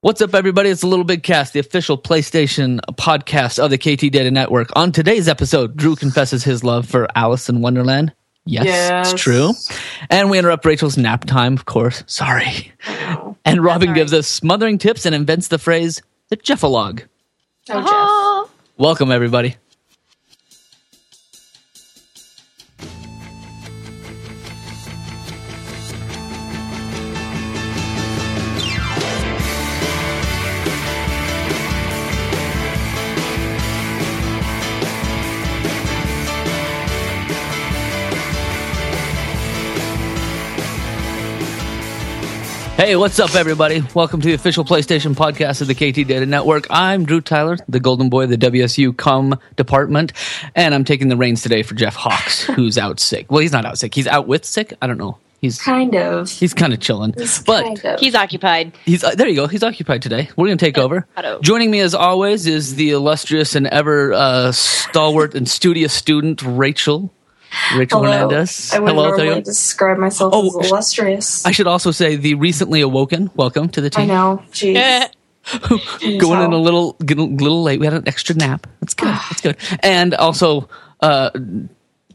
What's up, everybody? It's a Little Big Cast, the official PlayStation podcast of the KT Data Network. On today's episode, Drew confesses his love for Alice in Wonderland. Yes, Yes. it's true. And we interrupt Rachel's nap time, of course. Sorry. Oh, and Robin all gives us smothering tips and invents the phrase, the Jeff-a-logue. Oh, Jeff. Welcome, everybody. Hey, what's up, everybody? Welcome to the official PlayStation podcast of the KT Data Network. I'm Drew Tyler, the golden boy of the WSU com department, and I'm taking the reins today for Jeff Hox, who's out sick. Well, he's not out sick. He's out with sick. I don't know. He's Kind of. he's kind of chilling, but kind of. He's occupied. he's uh, there. You go. He's occupied today. We're going to take over. Hello. Joining me, as always, is the illustrious and ever uh, stalwart and studious student Rachel. Rachel Hello. Hernandez. I would Hello, there you normally go. describe myself Oh, as illustrious. I should also say the recently awoken. Welcome to the team. I team. know. Jeez. going in a little getting a little late. We had an extra nap. That's good. That's good. And also, uh,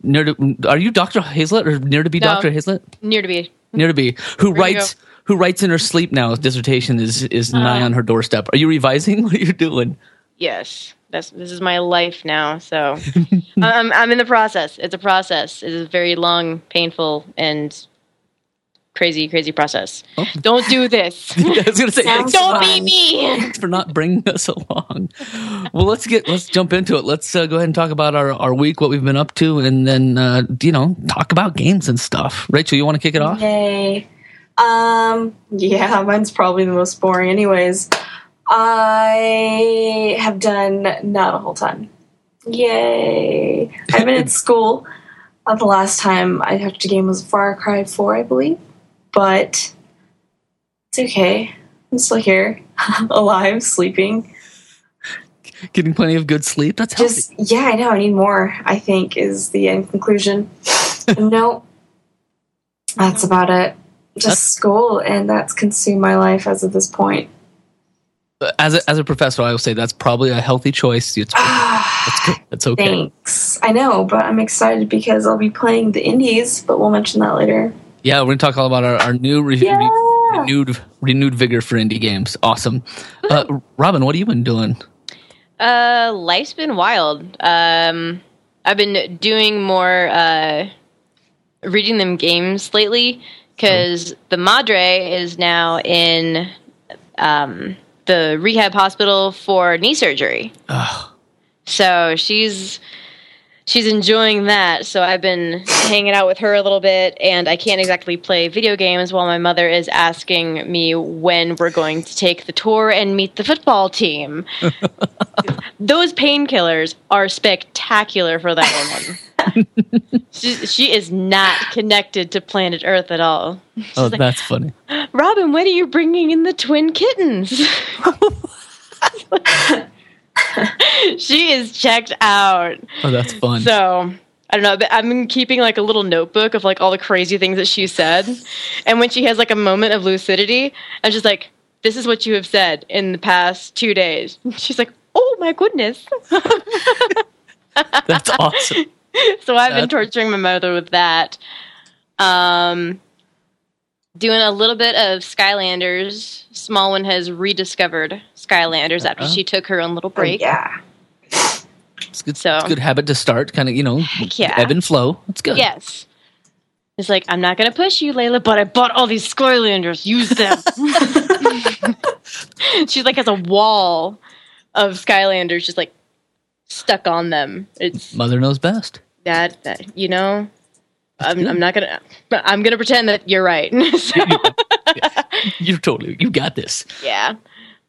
near to, are you Doctor Hazlett or near to be No. Doctor Hazlett? Near to be. Near to be who Where'd writes who writes in her sleep now. His dissertation is is nigh Uh-huh. on her doorstep. Are you revising? What are you doing? Yes. That's this is my life now. So I'm I'm in the process. It's a process. It is a very long, painful, and crazy, crazy process. Oh. Don't do this. I was gonna say Sounds Don't be me. thanks for not bringing us along. Well, let's get let's jump into it. Let's uh, go ahead and talk about our our week, what we've been up to, and then uh, you know talk about games and stuff. Rachel, you want to kick it off? Yay. Um, yeah, mine's probably the most boring, anyways. I have done not a whole ton. Yay. I've been in school. Uh, the last time I touched a game was Far Cry 4, I believe. But it's okay. I'm still here, alive, sleeping. Getting plenty of good sleep. That's healthy. just yeah i know i need more i think is the end conclusion no that's about it just That's- school and that's consumed my life as of this point as a, as a professor, I will say that's probably a healthy choice. It's that's good. That's okay. thanks i know but i'm excited because i'll be playing the indies but we'll mention that later Yeah, we're gonna talk all about our, our new re- Yeah. re- renewed renewed vigor for indie games. Awesome, uh, Robin. What have you been doing? Uh, life's been wild. Um, I've been doing more uh, reading them games lately because the Madre is now in um, the rehab hospital for knee surgery. Ugh. So she's she's enjoying that. So I've been hanging out with her a little bit, and I can't exactly play video games while my mother is asking me when we're going to take the tour and meet the football team. Those painkillers are spectacular for that woman. she, she is not connected to planet Earth at all. Oh, that's funny. Robin, when are you bringing in the twin kittens? she is checked out. Oh, that's fun. So I don't know. been keeping like a little notebook of like all the crazy things that she said, and when she has like a moment of lucidity, I'm just like, "This is what you have said in the past two days." She's like, "Oh my goodness!" that's awesome. so I've been torturing my mother with that. Um, doing a little bit of Skylanders. Small one has rediscovered Skylanders after Uh-huh. she took her own little Oh, break. yeah It's good. So- it's good habit to start. Kind of, you know, yeah. ebb and flow. It's good. Yes. It's like, I'm not going to push you, Layla, but I bought all these Skylanders. Use them. She's like has a wall of Skylanders just like stuck on them. It's Mother knows best. that, that you know, I'm. I'm not going to, I'm to pretend that you're right. So, You're totally. You got this. yeah.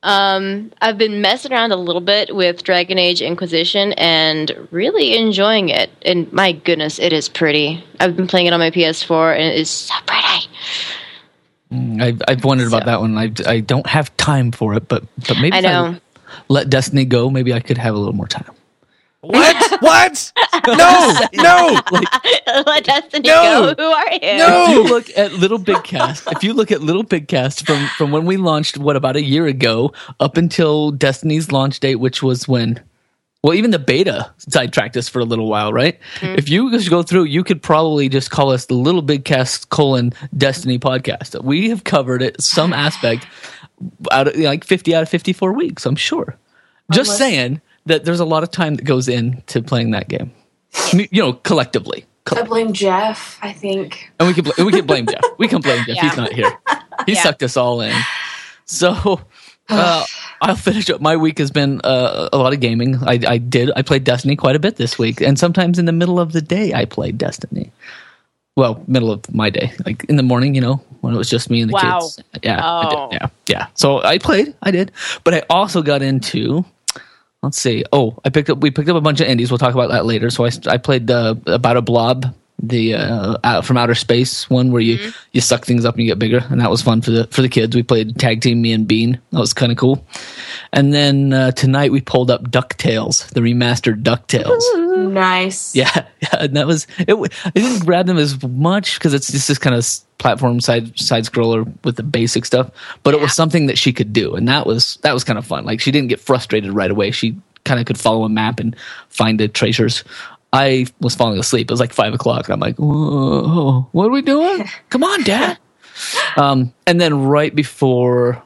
Um, I've been messing around a little bit with Dragon Age Inquisition and really enjoying it. And my goodness, it is pretty. I've been playing it on my PS4 and it is so pretty. Mm, I've, I've wondered about that one. I, I don't have time for it, but but maybe I if know. let Destiny go, maybe I could have a little more time. What? what? No, no, Let Destiny No. go. Who are you? No. If you look at Little Big Cast, if you look at Little Big Cast from from when we launched, what about a year ago, up until Destiny's launch date, which was when. Well, even the beta sidetracked us for a little while, right? Mm-hmm. If you just go through, you could probably just call us the Little Big Cast colon Destiny podcast. We have covered it some aspect out of like fifty out of fifty four weeks. I'm sure. Just Unless- saying that there's a lot of time that goes into playing that game. You know, collectively. I blame Jeff. I think. And we can bl- we can blame Jeff. We can blame Jeff. He's not here. He Yeah. sucked us all in. So uh, I'll finish up. My week has been uh, a lot of gaming. I, I did. I played Destiny quite a bit this week, and sometimes in the middle of the day, I played Destiny. Well, middle of my day, like in the morning, you know, when it was just me and the Wow. kids. Yeah, I did. Oh. yeah, yeah. So I played. I did, but I also got into. Let's see. Oh, I picked up. We picked up a bunch of indies. We'll talk about that later. So I, I played about a blob, the uh, out from outer space one where you you suck things up and you get bigger, and that was fun for the for the kids. We played tag team me and Bean. That was kind of cool. And then uh, tonight we pulled up Ducktales, the remastered Ducktales. Nice. Yeah, yeah, and that was it. w- I didn't grab them as much because it's just this kind of platform side side scroller with the basic stuff. But it was something that she could do, and that was that was kind of fun. Like she didn't get frustrated right away. She kind of could follow a map and find the treasures. I was falling asleep. It was like five o'clock. And I'm like, Whoa, what are we doing? Come on, Dad. Um, and then right before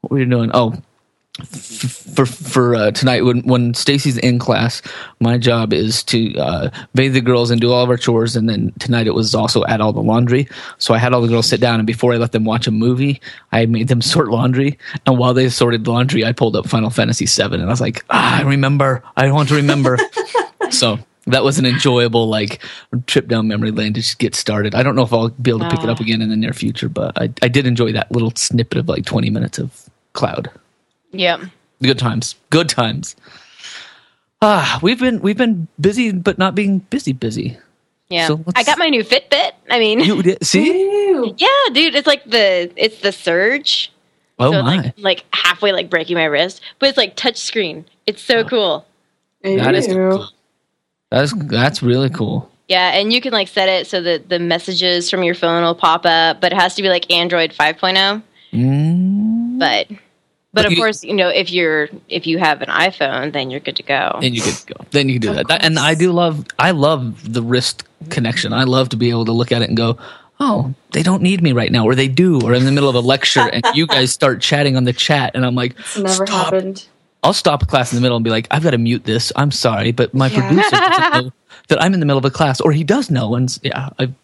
what were you doing? Oh, for for uh, tonight when when Stacy's in class, my job is to uh, bathe the girls and do all of our chores, and then tonight it was also add all the laundry. So I had all the girls sit down, and before I let them watch a movie, I made them sort laundry. And while they sorted laundry, I pulled up Final Fantasy VII, and I was like, ah, I remember, I want to remember. so. That was an enjoyable like trip down memory lane to just get started. I don't know if I'll be able to pick it up again in the near future, but I, I did enjoy that little snippet of like twenty minutes of Cloud. Yeah. Good times. Good times. Ah, we've been we've been busy, but not being busy busy. Yeah. So I got my new Fitbit. I mean, You did, see? Ew. yeah, dude, it's like the it's the Surge. Oh so my! like like halfway like breaking my wrist, but it's like touch screen. It's so cool. that is Ew. cool. That's that's really cool. Yeah, and you can like set it so that the messages from your phone will pop up, but it has to be like Android 5.0. Mm, But but of you- course, you know, if you're if you have an iPhone, then you're good to go. then you could go. Then you can do that. That- And I do love. I love the wrist connection. I love to be able to look at it and go, "Oh, they don't need me right now," or they do, or in the middle of a lecture, and you guys start chatting on the chat, and I'm like, It's never "Stop." happened. I'll stop a class in the middle and be like, I've got to mute this. I'm sorry, but my Yeah. producer doesn't know that I'm in the middle of a class, or he does know. And yeah, I,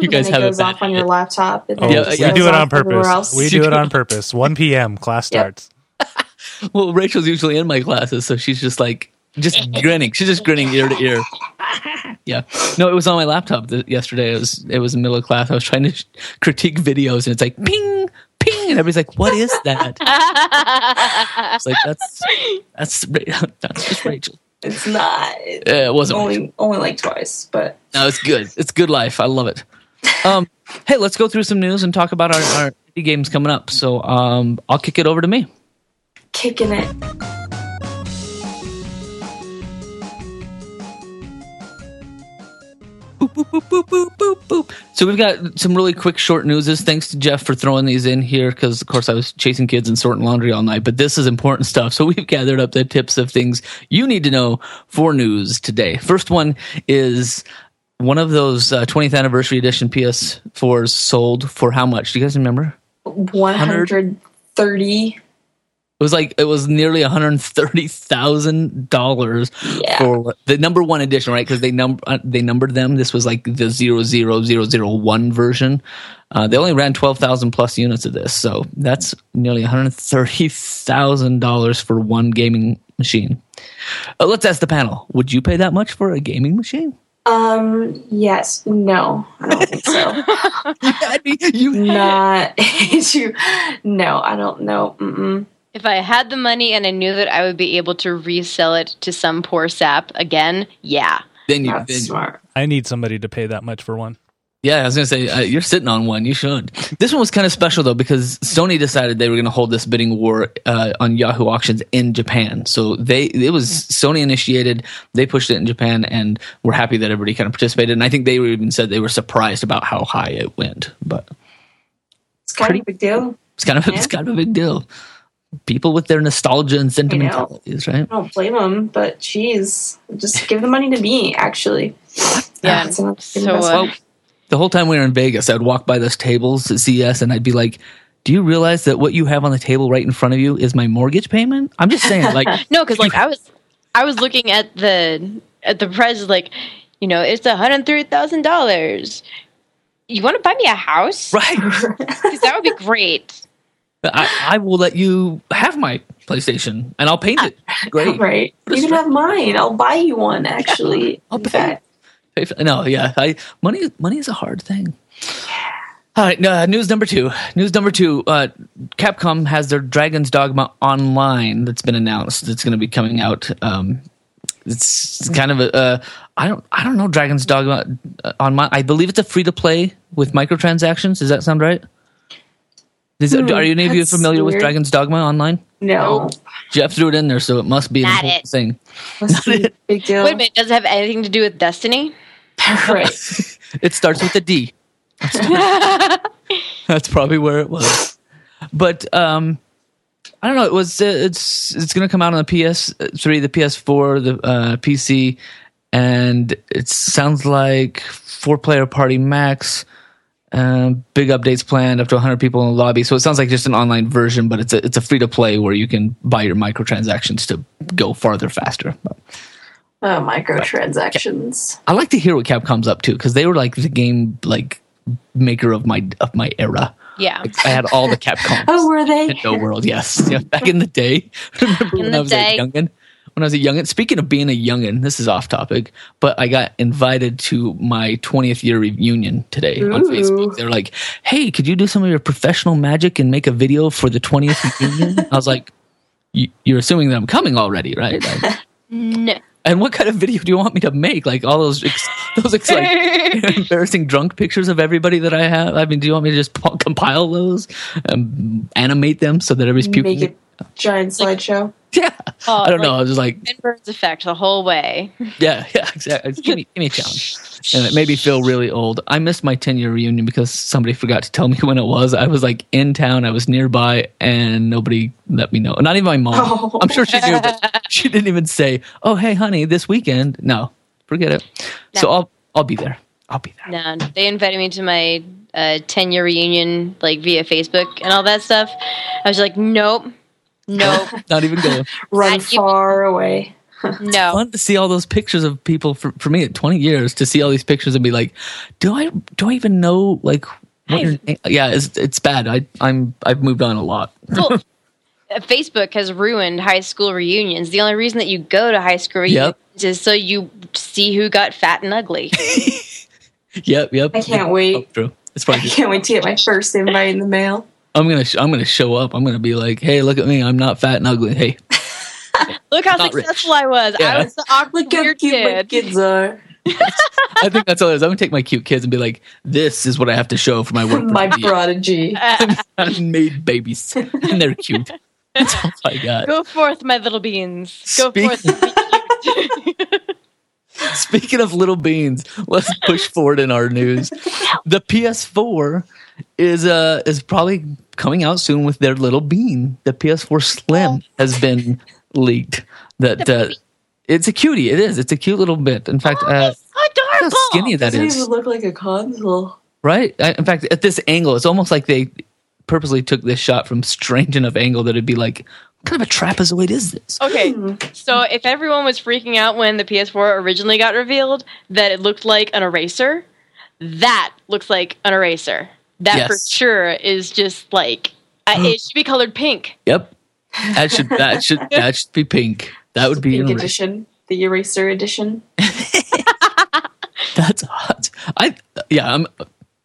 you guys have it goes bad off on your laptop. And Oh, then Yeah, it just we do it on purpose. We do it on purpose. 1 p.m. class starts. Well, Rachel's usually in my classes, so she's just like just grinning. She's just grinning ear to ear. Yeah. No, it was on my laptop th- yesterday. It was it was in the middle of class. I was trying to sh- critique videos, and it's like ping, ping, and everybody's like, "What is that?" It's like that's that's that's just Rachel. It's not. Uh, it wasn't. Rachel. only only like twice, but No, it's good. It's good life. I love it. Um, hey, let's go through some news and talk about our, our games coming up. So um, I'll kick it over to me. kicking it. Boop, boop, boop, boop, boop, boop. So we've got some really quick, short newses. Thanks to Jeff for throwing these in here because, of course, I was chasing kids and sorting laundry all night. But this is important stuff. So we've gathered up the tips of things you need to know for news today. First one is one of those uh, 20th anniversary edition PS4s sold for how much? Do you guys remember? One hundred thirty. It was like it was nearly one hundred thirty thousand dollars for the number one edition, right? Because they number uh, they numbered them. This was like the zero zero zero zero one version. Uh, they only ran twelve thousand plus units of this, so that's nearly one hundred thirty thousand dollars for one gaming machine. Uh, let's ask the panel: Would you pay that much for a gaming machine? Um. Yes. No. I don't think so. I mean, you Not you. No. I don't know. Mm-mm. If I had the money and I knew that I would be able to resell it to some poor sap again, yeah. then you That's then, smart. I need somebody to pay that much for one. Yeah, I was gonna say uh, you're sitting on one. You should. This one was kind of special though because Sony decided they were gonna hold this bidding war uh, on Yahoo auctions in Japan. So they it was Sony initiated. They pushed it in Japan, and we're happy that everybody kind of participated. And I think they even said they were surprised about how high it went. But It's kind of a big deal. it's kind of Yeah. it's kind of a big deal. People with their nostalgia and sentimentalities, right? I don't blame them, but geez, just give the money to me. Actually, Yeah. That's So, uh, fine. the whole time we were in Vegas, I'd walk by those tables at CES and I'd be like, "Do you realize that what you have on the table right in front of you is my mortgage payment?" I'm just saying, like, No, because like I was, I was looking at the at the price like, you know, it's a hundred thirty thousand dollars. You want to buy me a house? right? Because that would be great. I, I will let you have my PlayStation and I'll paint it. Great. right? You can have mine. I'll buy you one. Actually, I'll pay. fact, Pay for- No, yeah, I, money. Money is a hard thing. All right, uh, news number two. News number two. Uh, Capcom has their Dragon's Dogma online that's been announced. That's going to be coming out. Um, it's kind of a. Uh, I don't. I don't know Dragon's Dogma uh, on my. I believe it's a free to play with microtransactions. Does that sound right? Is it- Hmm, are any of you that's familiar with. Dragon's Dogma online? no, Jeff threw it in there, so it must be an Not important it. thing. must be a big deal. Wait a minute, does it have anything to do with Destiny? Right. It starts with a D. That's probably where it was. But um, I don't know. It was. Uh, it's it's going to come out on the PS3, the PS4, the uh, PC, and it sounds like four player party max. Um, big updates planned up to 100 people in the lobby. So it sounds like just an online version, but it's a it's a free to play where you can buy your microtransactions to go farther faster. Oh, microtransactions. I like to hear what Capcom's up to because they were like the game like maker of my of my era. Yeah. I had all the Capcom. Oh, were they? Nintendo World, yes. Yeah, back in the day. Remember when the I was day. a youngin? When I was a youngin. Speaking of being a youngin, this is off topic, but I got invited to my 20th year reunion today on Facebook. They're like, "Hey, could you do some of your professional magic and make a video for the 20th reunion?" I was like, "You- "You're assuming that I'm coming already, right?" Like, No. and what kind of video do you want me to make? Like all those ex- those ex- like embarrassing drunk pictures of everybody that I have. I mean, do you want me to just po- compile those, um, animate them so that everybody's puking? Make a giant slideshow. Yeah, Oh, I don't know. like- I was just like, Burns effect the whole way. yeah, yeah, exactly. Give me, give me a challenge, and it made me feel really old. I missed my ten year reunion because somebody forgot to tell me when it was. I was like in town, I was nearby, and nobody let me know. Not even my mom. Oh. I'm sure she knew, but she didn't even say, "Oh, hey, honey, this weekend." No, forget it. So I'll I'll be there. I'll be there. No, they invited me to my uh, 10 year reunion, like via Facebook and all that stuff. I was like, nope, nope, Not even going. Run I'd give- far away. no. fun to see all those pictures of people for, for me at 20 years to see all these pictures and be like do i do i even know like what your name yeah it's it's bad i i'm i've moved on a lot Well, uh, Facebook has ruined high school reunions. The only reason that you go to high school Yep. reunions is so you see who got fat and ugly. yep yep I can't Oh, wait. true it's I can't wait to get my first invite in the mail. I'm gonna sh- i'm gonna show up i'm gonna be like hey look at me i'm not fat and ugly hey Look how Not rich. successful I was. Yeah. I was the awkward Look how weird cute my kid. kids are. i think that's all it is i'm gonna take my cute kids and be like this is what i have to show for my work My prodigy. i made babies and they're cute that's all i got Go forth, my little beans. Go Speak- forth. And be cute. Speaking of little beans, let's push forward in our news. The PS4 is uh is probably coming out soon with their little bean. The PS4 Slim has been leaked. That uh, it's a cutie. It is. It's a cute little bit. In fact, uh, It's adorable. how skinny that Doesn't is, even look like a console. right? I- In fact, at this angle, it's almost like they purposely took this shot from strange enough angle that it'd be like, what kind of a trapezoid is this? Okay, so if everyone was freaking out when the PS4 originally got revealed that it looked like an eraser, that looks like an eraser. That for sure is just like uh, it should be colored pink. Yep. That should that should that should be pink. That would be Pink an edition. The eraser edition. That's hot. I yeah. I'm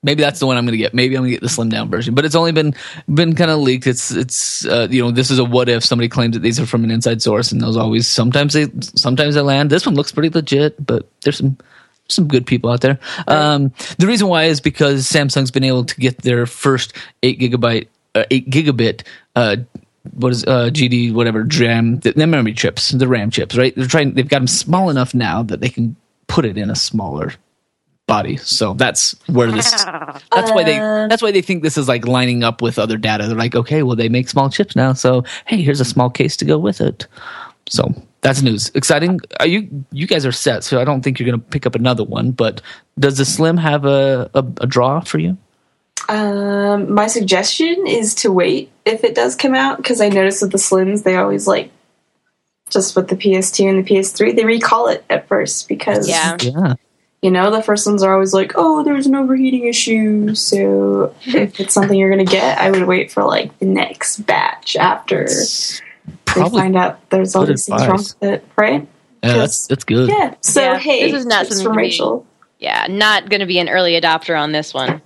maybe that's the one I'm gonna get. Maybe I'm gonna get the slim down version. But it's only been been kind of leaked. It's it's uh, you know this is a what if somebody claims that these are from an inside source, and those always sometimes they sometimes they land. This one looks pretty legit, but there's some some good people out there. Um, the reason why is because Samsung's been able to get their first eight gigabyte, uh, eight gigabit. Uh, what is uh, GD whatever RAM the, the memory chips the RAM chips right they're trying they've got them small enough now that they can put it in a smaller body. So that's where this that's why they Uh. that's why they think this is like lining up with other data. They're like okay well they make small chips now so hey here's a small case to go with it. So that's news. Exciting. Are you you guys are set so i don't think you're going to pick up another one but does the slim have a, a, a draw for you? Um, my suggestion is to wait if it does come out because I noticed with the Slims they always like just with the PS2 and the PS3 they recall it at first because Yeah. yeah you know the first ones are always like oh there's an overheating issue so if it's something you're gonna get I would wait for like the next batch after they find out there's all these things wrong with it right yeah, that's that's good yeah so Yeah, hey this is not something from Rachel Yeah, not going to be an early adopter on this one.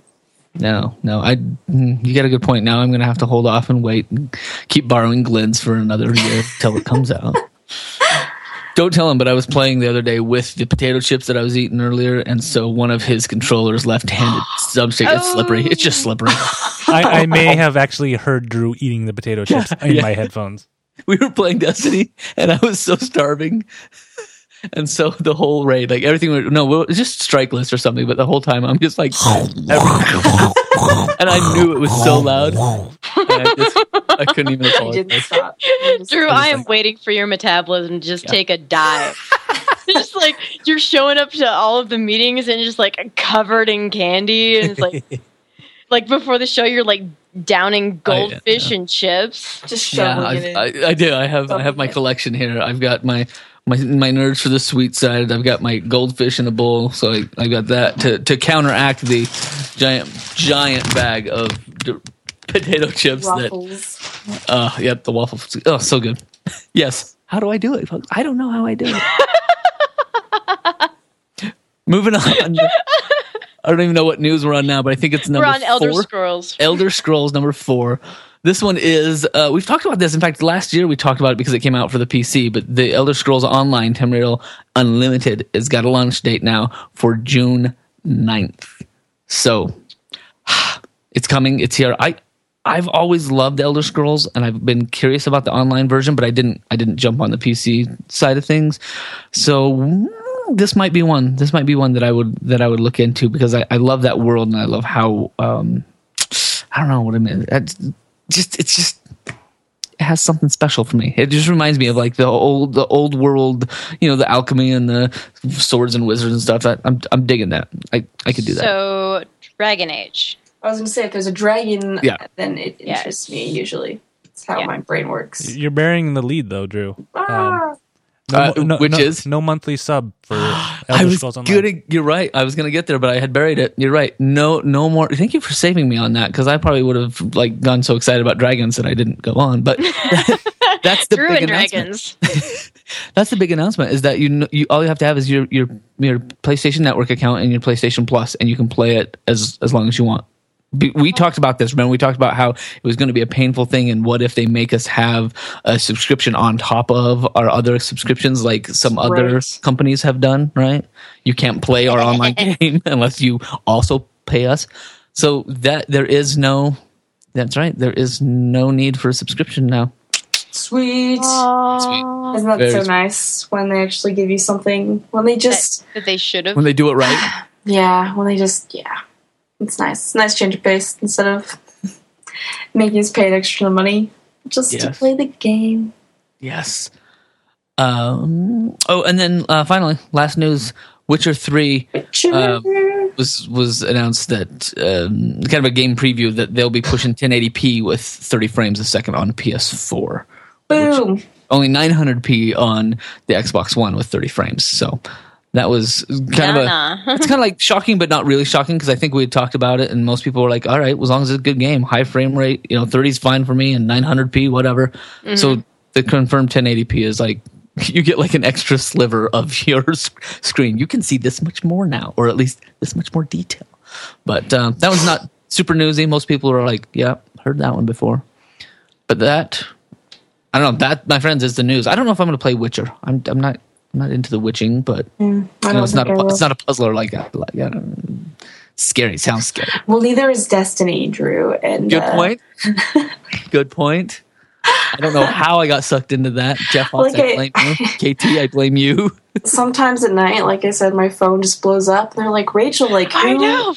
No, no. I mm, you got a good point. Now I'm going to have to hold off and wait and keep borrowing Glenn's for another year till it comes out. Don't tell him, but I was playing the other day with the potato chips that I was eating earlier, and so one of his controllers left-handed thumbstick. It's slippery. It's just slippery. I, I may have actually heard Drew eating the potato chips in yeah. my headphones. we were playing Destiny, and I was so starving. And so the whole raid, like everything, no, just strike list or something. But the whole time, I'm just like, and I knew it was so loud, and I, just, I couldn't even I apologize. didn't stop I just- Drew, I am waiting for your metabolism to just Yeah. take a dive. just like you're showing up to all of the meetings and just like covered in candy, and it's like, like before the show, you're like downing Oh, yeah, goldfish and chips. just Yeah, shoveling I. I, I do. I have I have my Okay. collection here. I've got my my my nerds for the sweet side. I've got my goldfish in a bowl, so I, I got that to to counteract the giant giant bag of d- potato chips that Waffles. uh yep the waffle oh so good yes how do i do it i don't know how i do it moving on i don't even know what news we're on now but i think it's number We're on Elder. Scrolls. Elder Scrolls number four. This one is uh, we've talked about this. In fact, last year we talked about it because it came out for the PC. But the Elder Scrolls Online Tamriel Unlimited has got a launch date now for June 9th. So it's coming. It's here. I I've always loved Elder Scrolls, and I've been curious about the online version, but I didn't I didn't jump on the PC side of things. So mm, this might be one. This might be one that I would that I would look into because I, I love that world and I love how um, I don't know what I mean. It's just it's just it has something special for me. It just reminds me of like the old the old world, you know, the alchemy and the swords and wizards and stuff. I, I'm I'm digging that. I I could do that. So Dragon Age. I was going to say, if there's a dragon, Yeah. then it Yeah. interests me usually. That's how Yeah. my brain works. You're burying the lead though, Drew. Um, Ah! no, Uh, no- which no- is? no monthly sub for I was Scrolls Online. gonna. You're right. I was gonna get there, but I had buried it. You're right. No, no more. Thank you for saving me on that because I probably would have like gone so excited about dragons that I didn't go on. But that's the Drew big announcement. Dragons. That's the big announcement is that you, kn- you all you have to have is your your your PlayStation Network account and your PlayStation Plus, and you can play it as as long as you want. Be- We talked about this. Remember, we talked about how it was going to be a painful thing, and what if they make us have a subscription on top of our other subscriptions, like some other companies have done. Right? You can't play our online game unless you also pay us. So that there is no. That's right. There is no need for a subscription now. Sweet. Isn't that Very so sweet. nice when they actually give you something? When they just, that they should have. When they do it right. yeah, when they just, yeah. It's nice. It's a nice change of pace instead of making us pay an extra money just to play the game. Yes. Um. Oh, and then uh, finally, last news: Witcher Three Uh, was was announced that um, kind of a game preview that they'll be pushing 1080p with 30 frames a second on PS4. Boom. Only 900p on the Xbox One with 30 frames. So that was kind of Nah, a. it's kind of like shocking, but not really shocking because I think we had talked about it, and most people were like, "All right, as long as it's a good game, high frame rate, you know, 30 is fine for me, and 900p, whatever." So the confirmed 1080p is like you get like an extra sliver of your sc- screen. You can see this much more now, or at least this much more detail. But um, that was not super newsy. Most people are like, "Yeah, heard that one before." But that, I don't know. That, my friends, is the news. I don't know if I'm going to play Witcher. I'm, I'm not. I'm not into the witching, but Mm, I you know, it's not a pu- it's not a puzzler like that. Like, I don't- scary. Sounds scary. Well, neither is Destiny, Drew. And Good uh, point. Good point. I don't know how I got sucked into that. Jeff Hox, Like I I- blame you. KT, I blame you. Sometimes at night, like I said, my phone just blows up. And they're like, Rachel, like, who, I know.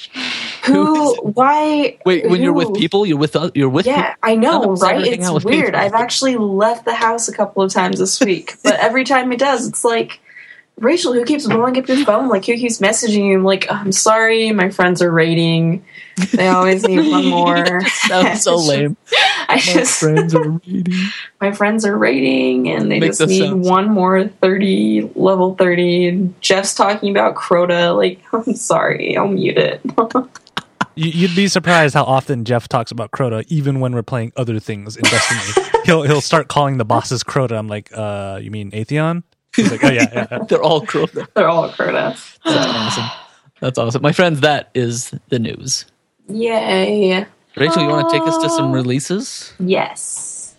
who, why? Wait, when you're with people, you're with you're with Yeah, people. I know, of right? It's weird. people. I've actually left the house a couple of times this week, but every time it does, it's like, Rachel, who keeps blowing up your phone? Like, who keeps messaging you? I'm like, I'm sorry, my friends are raiding. They always need one more. Sounds so lame. I My just, friends are reading. my friends are raiding, and they Makes just need sounds. one more thirty level thirty. And Jeff's talking about Crota. Like, I'm sorry, I'll mute it. You- You'd be surprised how often Jeff talks about Crota, even when we're playing other things in Destiny. he'll he'll start calling the bosses Crota. I'm like, uh, you mean Atheon? He's like, oh yeah, yeah. yeah. They're all Crota. They're all Crota. That's awesome. That's awesome. My friends, that is the news. Yay! Rachel, you want to take us to some releases? Yes.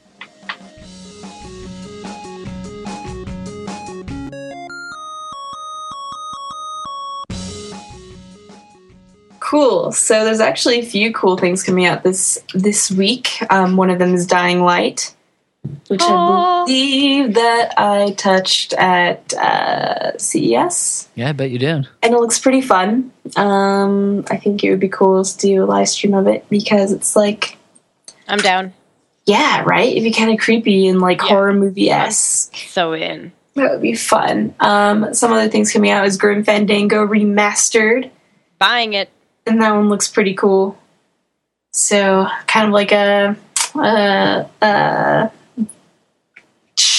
Cool. So there's actually a few cool things coming out this this week. Um, one of them is Dying Light, which I believe that I touched at uh, CES, Yeah, I bet you did. and it looks pretty fun. Um, I think it would be cool to do a live stream of it because it's like I'm down. yeah, right. It'd be kind of creepy and like Yeah. horror movie esque. So in. That would be fun. Um, some other things coming out is Grim Fandango remastered, Buying it. and that one looks pretty cool. So kind of like a, uh uh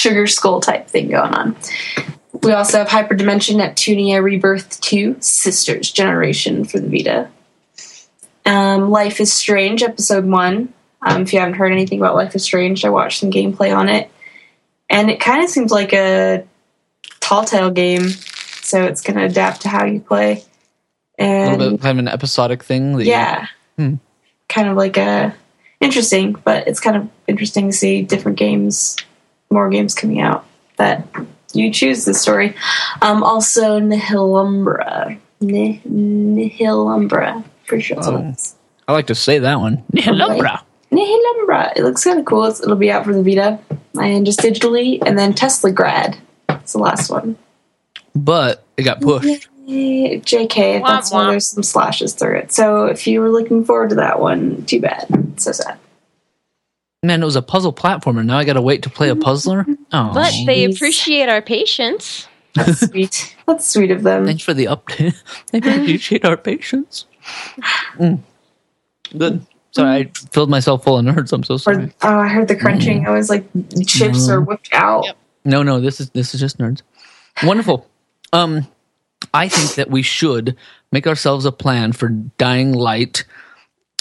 sugar skull type thing going on. We also have Hyperdimension Neptunia Rebirth 2 Sisters Generation for the Vita. Um, Life is Strange Episode 1. Um, if you haven't heard anything about Life is Strange, I watched some gameplay on it. And it kind of seems like a tall tale game, so it's going to adapt to how you play. A little bit kind of an episodic thing. That you- yeah, Hmm. kind of like a interesting, but it's kind of interesting to see different games, more games coming out that you choose the story. Um, also, Nihilumbra, Ni- Nihilumbra, pretty sure that's what Oh. it is. I like to say that one. Nihilumbra. Nihilumbra. It looks kind of cool. It'll be out for the Vita and just digitally, and then Teslagrad. It's the last one. But it got pushed. Yay, JK, Womp that's why there's some slashes through it. So if you were looking forward to that one, too bad. So sad. Man, it was a puzzle platformer. Now I got to wait to play a puzzler. Oh, But they appreciate our patience. That's sweet. That's sweet of them. thanks for the update. they appreciate our patience. Mm. Good. Sorry, I filled myself full of nerds. I'm so Or, sorry. oh, I heard the crunching. I was like, chips are whipped out. Yep. No, no, this is this is just nerds. Wonderful. Um, I think that we should make ourselves a plan for Dying Light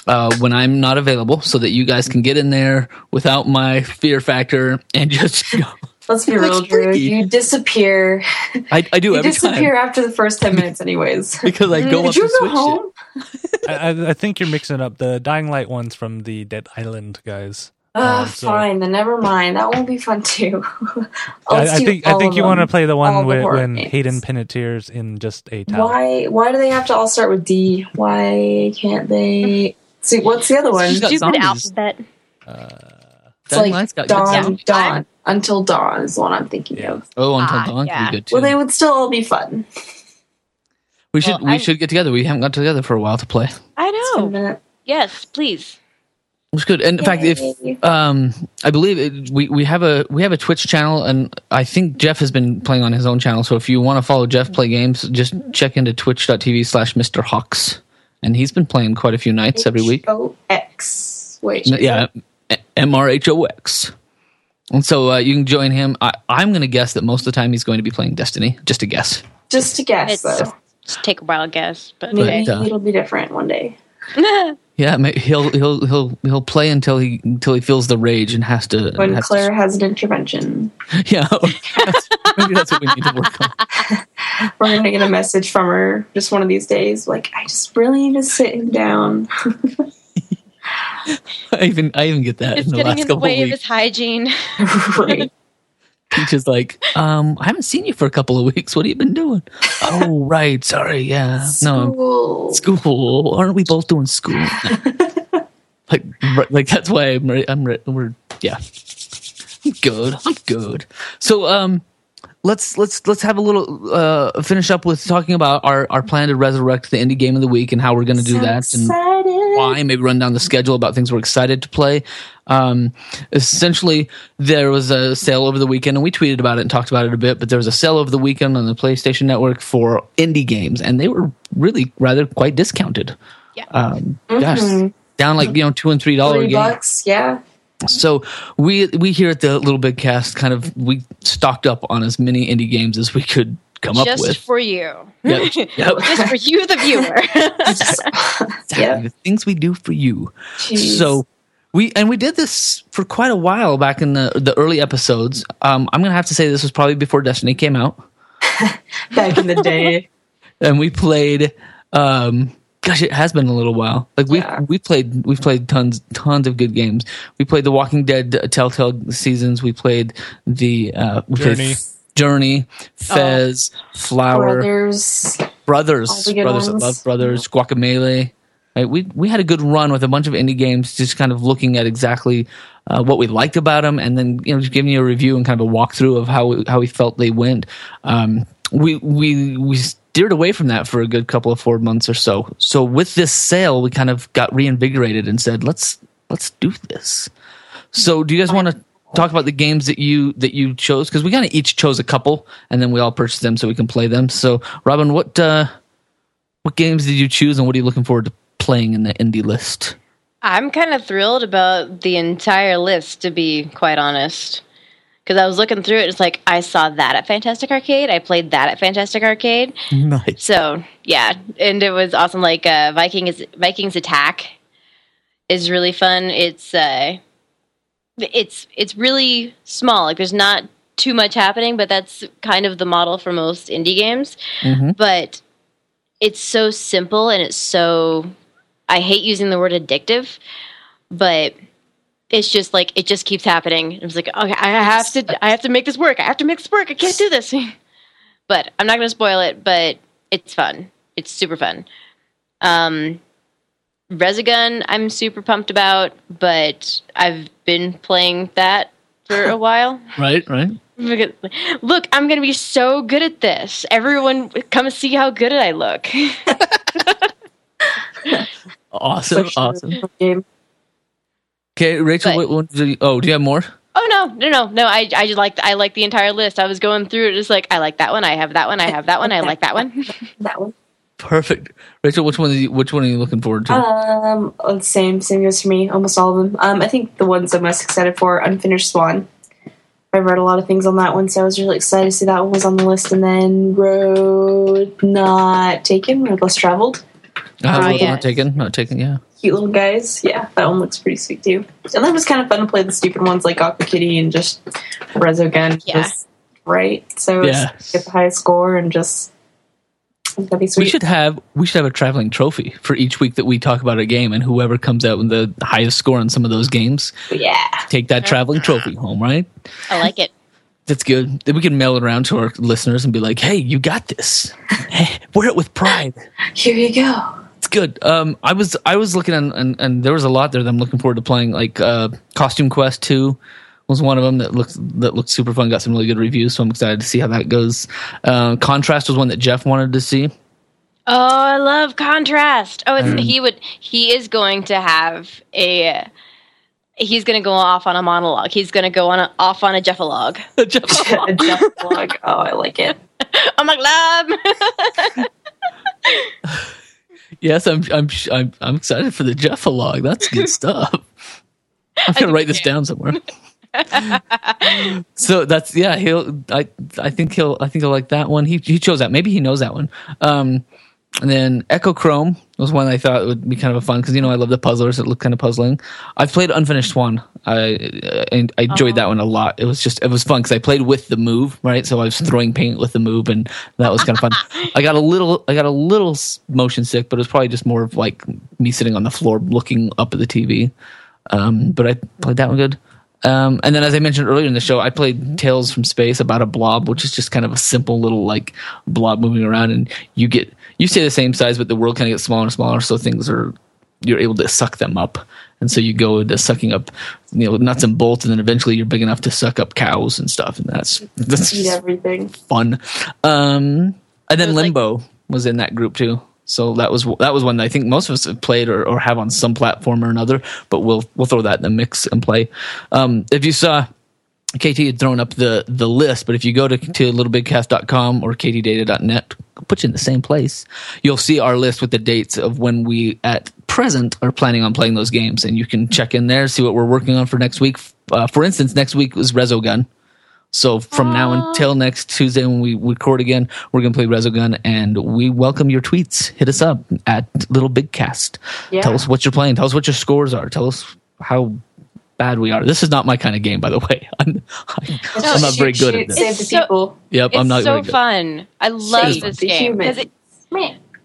uh, when I'm not available, so that you guys can get in there without my fear factor and just go. Let's be real, Drew. You disappear. I, I do You every disappear time after the first 10 minutes, anyways. because I go up Did you go switch home? I, I, I think you're mixing up the Dying Light ones from the Dead Island guys. Ah, Um, so- fine, then never mind. That won't be fun too. Oh, I, Let's I think I think you want to play the All one the with, when games. Hayden Panettiere's in just a towel. Why? Why do they have to all start with D? Why can't they? See, what's the other one? She's got Stupid zombies. alphabet. It's like Light's got good Dawn. Dawn. Until Dawn is the one I'm thinking Yeah. of. Oh, until Ah, dawn yeah. could be good too. Well, they would still all be fun. we should Well, we I- should get together. We haven't got together for a while to play. I know. Yes, please. It's good. And in fact, if um, I believe it, we we have a we have a Twitch channel, and I think Jeff has been playing on his own channel. So if you want to follow Jeff play games, just check into twitch.tv slash Mr. Hawks, and he's been playing quite a few nights every week. O X. Wait. N- Yeah, M R H O X. And so uh, you can join him. I, I'm going to guess that most of the time he's going to be playing Destiny. Just a guess. Just to guess, It's just take a wild guess, but Maybe. But, uh, it'll be different one day. Yeah, ma- he'll he'll he'll he'll play until he until he feels the rage and has to. When has to- Claire has an intervention, yeah, that's, maybe that's what we need to work on. we're gonna get a message from her just one of these days. Like, I just really need to sit him down. I even I even get that It's in the getting last in the couple way of of his hygiene. right. Peach is like, um, I haven't seen you for a couple of weeks. What have you been doing? oh, right. Sorry. Yeah. No. School. School. Aren't we both doing school? like, like that's why I'm, re- I'm, we're, yeah. I'm good. I'm good. So, um, let's let's let's have a little uh finish up with talking about our our plan to resurrect the indie game of the week and how we're going to do So that and excited. why maybe run down the schedule about things we're excited to play um essentially there was a sale over the weekend and we tweeted about it and talked about it a bit but there was a sale over the weekend on the playstation network for indie games and they were really rather quite discounted Yeah. um gosh down like you know two and three dollar Three games bucks. Yeah. So we we here at the Little Big Cast kind of we stocked up on as many indie games as we could come up Just with. for you. Yep, yep. Just for you, the viewer. Exactly, Yep. the things we do for you. Jeez. So we and we did this for quite a while back in the the early episodes. Um, I'm gonna have to say this was probably before Destiny came out, back in the day. and we played. Um, gosh, it has been a little while. Like we Yeah. we played we've played tons tons of good games. We played the Walking Dead uh, Telltale seasons. We played the uh, we played Journey. F- Journey, Fez, Flower. Brothers. Brothers, All the good Brothers, I ones. love Brothers, Guacamelee. Right, we we had a good run with a bunch of indie games, just kind of looking at exactly uh, what we liked about them, and then you know just giving you a review and kind of a walkthrough of how we, how we felt they went. Um, we we we steered away from that for a good couple of four months or so. So with this sale, we kind of got reinvigorated and said, let's let's do this. So do you guys want to talk about the games that you that you chose? Because we kind of each chose a couple, and then we all purchased them so we can play them. So Robin, what uh, what games did you choose, and what are you looking forward to playing in the indie list? I'm kind of thrilled about the entire list, to be quite honest. Because I was looking through it, it's like I saw that at Fantastic Arcade. I played that at Fantastic Arcade. Nice. So yeah, and it was awesome. Like uh, Vikings Vikings Attack is really fun. It's uh, it's it's really small. Like there's not too much happening, but that's kind of the model for most indie games. Mhm. But it's so simple and it's so. I hate using the word addictive, but it's just like it just keeps happening. It's like okay, I have to I have to make this work. I have to make this work. I can't do this. but I'm not going to spoil it. But it's fun. It's super fun. Um, Resogun, I'm super pumped about, but I've been playing that for a while. Right, right. Look, I'm going to be so good at this. Everyone, come see how good I look. Awesome, awesome. Game. Okay, Rachel. But- what, what oh, do you have more? Oh no, no, no, no! I, I just like I like the entire list. I was going through it, just like I like that one. I have that one. I have that one. I like that one. That one. Perfect, Rachel. Which one? Are you, which one are you looking forward to? Um, oh, same, same goes for me. Almost all of them. Um, I think the ones I'm most excited for, Unfinished Swan. I read a lot of things on that one, so I was really excited to see that one was on the list. And then Road Not Taken, Road Less Traveled. Uh, Oh, Road yeah. Not taken. Not taken. Yeah. Cute little guys. Yeah, that one looks pretty sweet too. And that was kind of fun to play the stupid ones like Aqua Kitty and just Resogun. Yeah. was right. So it was Yeah. get the highest score and just that'd be sweet. We should have we should have a traveling trophy for each week that we talk about a game, and whoever comes out with the highest score on some of those games, yeah. take that traveling trophy home. Right? I like it. That's good. Then we can mail it around to our listeners and be like, "Hey, you got this. Hey, wear it with pride." Here you go. It's good. Um, I was I was looking and, and and there was a lot there that I'm looking forward to playing. Like uh, Costume Quest Two was one of them that looks that looked super fun. Got some really good reviews, so I'm excited to see how that goes. Uh, Contrast was one that Jeff wanted to see. Oh, I love contrast. Oh, it's, he would. He is going to have a. He's going to go off on a monologue. He's going to go on a, off on a Jeff-a-logue. Jeff, a Jeff. Oh, I like it. I'm like, love. Yes, I'm I'm I'm I'm excited for the Jeff-a-logue. That's good stuff. I'm gonna write this down somewhere. so that's yeah. He'll I I think he'll I think he'll like that one. He he chose that. Maybe he knows that one. Um, and then Echochrome was one I thought would be kind of a fun because you know I love the puzzlers that look kind of puzzling. I've played Unfinished Swan. I I, I enjoyed that one a lot. It was just it was fun because I played with the move right, so I was throwing paint with the move, and that was kind of fun. I got a little I got a little motion sick, but it was probably just more of like me sitting on the floor looking up at the TV. Um, but I played that one good. Um, and then, as I mentioned earlier in the show, I played Tales from Space about a blob, which is just kind of a simple little like blob moving around, and you get you stay the same size, but the world kind of gets smaller and smaller, so things are you're able to suck them up, and so you go into sucking up you know nuts and bolts, and then eventually you're big enough to suck up cows and stuff, and that's that's Eat everything. fun. Um, and then was like- Limbo was in that group too. So that was that was one that I think most of us have played or, or have on some platform or another. But we'll we'll throw that in the mix and play. Um, if you saw. KT had thrown up the, the list, but if you go to, to littlebigcast.com or ktdata.net, put you in the same place, you'll see our list with the dates of when we at present are planning on playing those games. And you can check in there, see what we're working on for next week. Uh, for instance, next week was Resogun. So from now until next Tuesday when we record again, we're going to play Resogun and we welcome your tweets. Hit us up at LittleBigKast. Yeah. Tell us what you're playing. Tell us what your scores are. Tell us how bad we are. This is not my kind of game, by the way. I'm, I'm not very good at this. Save It's the so- people. Yep, It's I'm not so very good. fun. I love Save this game because it,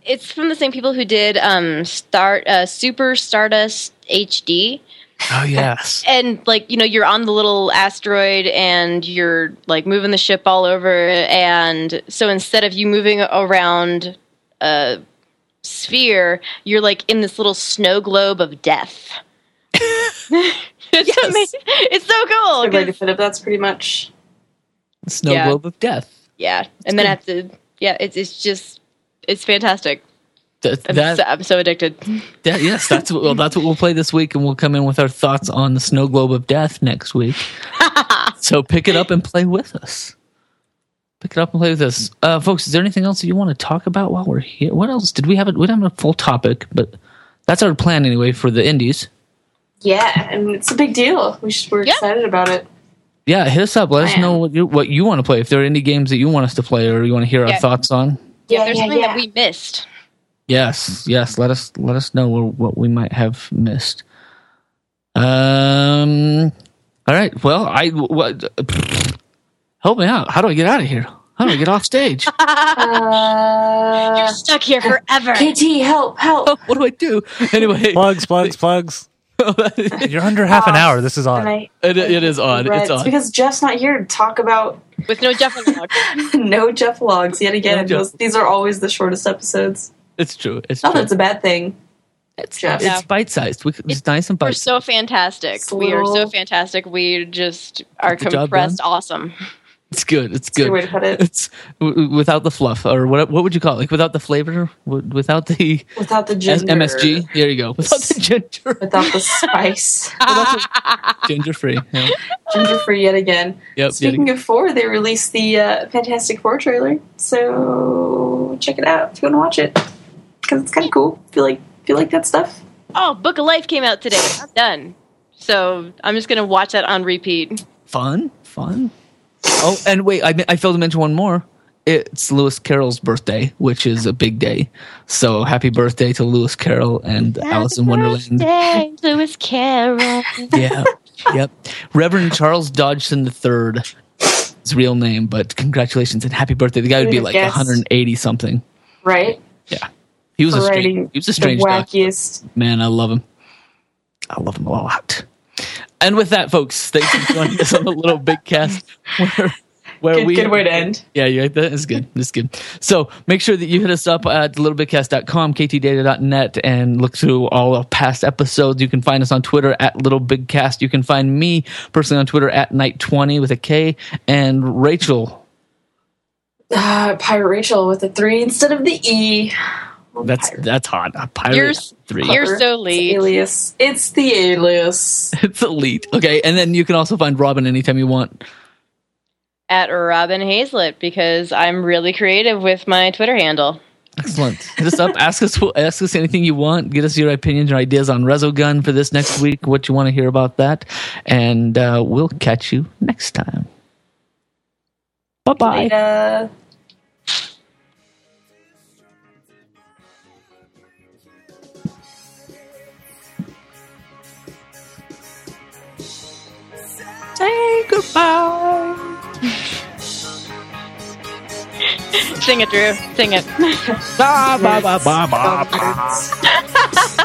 it's from the same people who did um start uh, Super Stardust HD. Oh yes. and like you know you're on the little asteroid and you're like moving the ship all over and so instead of you moving around a sphere you're like in this little snow globe of death it's amazing it's so cool Good way to 'cause- put it. That's pretty much. Snow Yeah. globe of death. yeah and then i have to yeah it's, it's just it's fantastic That, I'm, that, so, I'm so addicted that- yes, that's what well, that's what we'll play this week, and we'll come in with our thoughts on the snow globe of death next week. so pick it up and play with us. Pick it up and play with us, uh, folks. Is there anything else that you want to talk about while we're here? What else did we have? A, we don't have a full topic, but that's our plan anyway for the indies. Yeah, and it's a big deal. We should, we're Yeah. excited about it. Yeah, hit us up. Let us know am. what you what you want to play. If there are any games that you want us to play or you want to hear our thoughts on. yeah, Yeah, there's yeah, something yeah. that we missed Yes, yes. Let us let us know what we might have missed. Um. All right. Well, I what. Help me out. How do I get out of here? How do I get off stage? Uh, you're stuck here forever KT, help, help. what do I do? Anyway, Plugs, plugs, plugs. It, You're under half an uh, hour. This is And on. I, it is odd. Right, It's odd. It's because Jeff's not here to talk about with no Jeff logs. No Jeff logs yet again. No Those- these are always the shortest episodes. It's true. It's Not that it's a bad thing. It's, Jeff. it's bite sized. It's It's- nice and bite. We're so fantastic. It's a We are so fantastic. We just are Get compressed awesome. It's good. It's good. good way to put it. It's w- w- without the fluff, or what? What would you call it? Like without the flavor, W- without the Without the ginger. MSG. There you go. Without the ginger, Without the spice. ginger free. Yeah. ginger free yet again. Yep. Speaking of four, they released the uh, Fantastic Four trailer, so check it out if you want to watch it because it's kind of cool. Feel like feel like that stuff. Oh, Book of Life came out today. I'm done. So I'm just gonna watch that on repeat. fun, fun. Oh, and wait, I, I failed to mention one more. It's Lewis Carroll's birthday, which is a big day. So happy birthday to Lewis Carroll and Alice in Wonderland. Birthday, Lewis Carroll. Yeah, yep. Reverend Charles Dodgson III, his real name, but congratulations and happy birthday. The guy would be like guessed? 180 something. Right? Yeah, he was a For strange. He was a the strange guy. wackiest. Man, I love him. I love him a lot. And with that, folks, thanks for joining us on the LittleBigKast where where Good, we good way to end. Yeah, you like that? It's good. It's good. So make sure that you hit us up at littlebigkast.com, ktdata.net, and look through all of past episodes. You can find us on Twitter at littlebigcast. You can find me personally on Twitter at knight20 with a K, and Rachel. Uh, Pirate Rachel with a three instead of the E. That's Pirate. that's hot. A pirate You're, three. you're so It's late. alias. It's the alias. it's elite. Okay, and then you can also find Robin anytime you want. At Robin Hazlett because I'm really creative with my Twitter handle. Excellent. Hit us up. Ask us. Ask us anything you want. Get us your opinions or ideas on Resogun for this next week. What you want to hear about that, and uh, we'll catch you next time. Bye bye. Say goodbye. Sing it, Drew. Sing it. Bye bye bye bye bye. Birds.